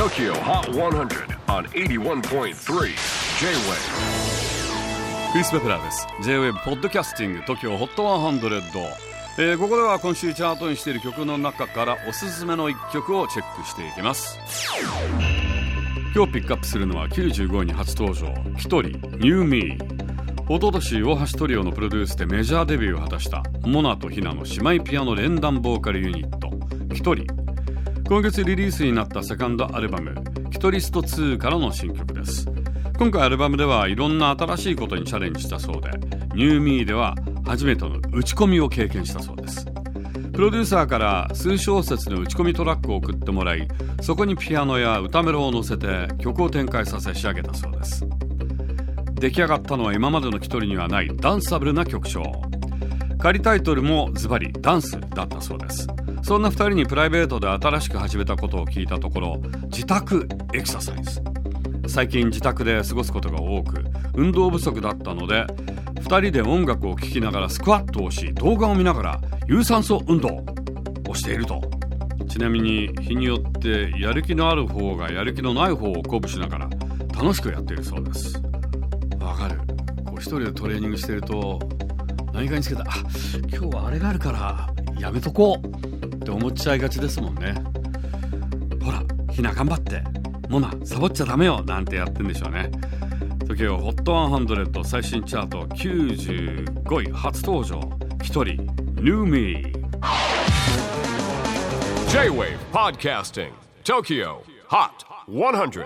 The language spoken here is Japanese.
TOKYO HOT 100 on 81.3 J-WAVE クリス・ベプラーです。J-WAVE ポッドキャスティング TOKYO HOT 100、えー、ここでは今週チャートにしている曲の中からおすすめの一曲をチェックしていきます。今日ピックアップするのは95位に初登場。キトリ New Me おととし大橋トリオのプロデュースでメジャーデビューを果たしたモナとヒナの姉妹ピアノ連弾ボーカルユニット。キトリ今月リリースになったセカンドアルバム「キトリスト2」からの新曲です。今回アルバムではいろんな新しいことにチャレンジしたそうで「ニューミーでは初めての打ち込みを経験したそうです。プロデューサーから数小節の打ち込みトラックを送ってもらいそこにピアノや歌メロを乗せて曲を展開させ仕上げたそうです。出来上がったのは今までのキトリにはないダンサブルな曲調。仮タイトルもズバリダンスだったそうです。そんな2人にプライベートで新しく始めたことを聞いたところ自宅エクササイズ。最近自宅で過ごすことが多く運動不足だったので2人で音楽を聴きながらスクワットをし動画を見ながら有酸素運動をしていると。ちなみに日によってやる気のある方がやる気のない方を鼓舞しながら楽しくやっているそうです。わかる。こう一人でトレーニングしてると何かにつけた。今日はあれがあるからやめとこう。って思っちゃいがちですもんね。ほらひな頑張って。モナサボっちゃダメよ。なんてやってんでしょうね。時を HOT100 最新チャート。95位初登場。1人 New Me J-WAVE PODCASTING TOKYO HOT 100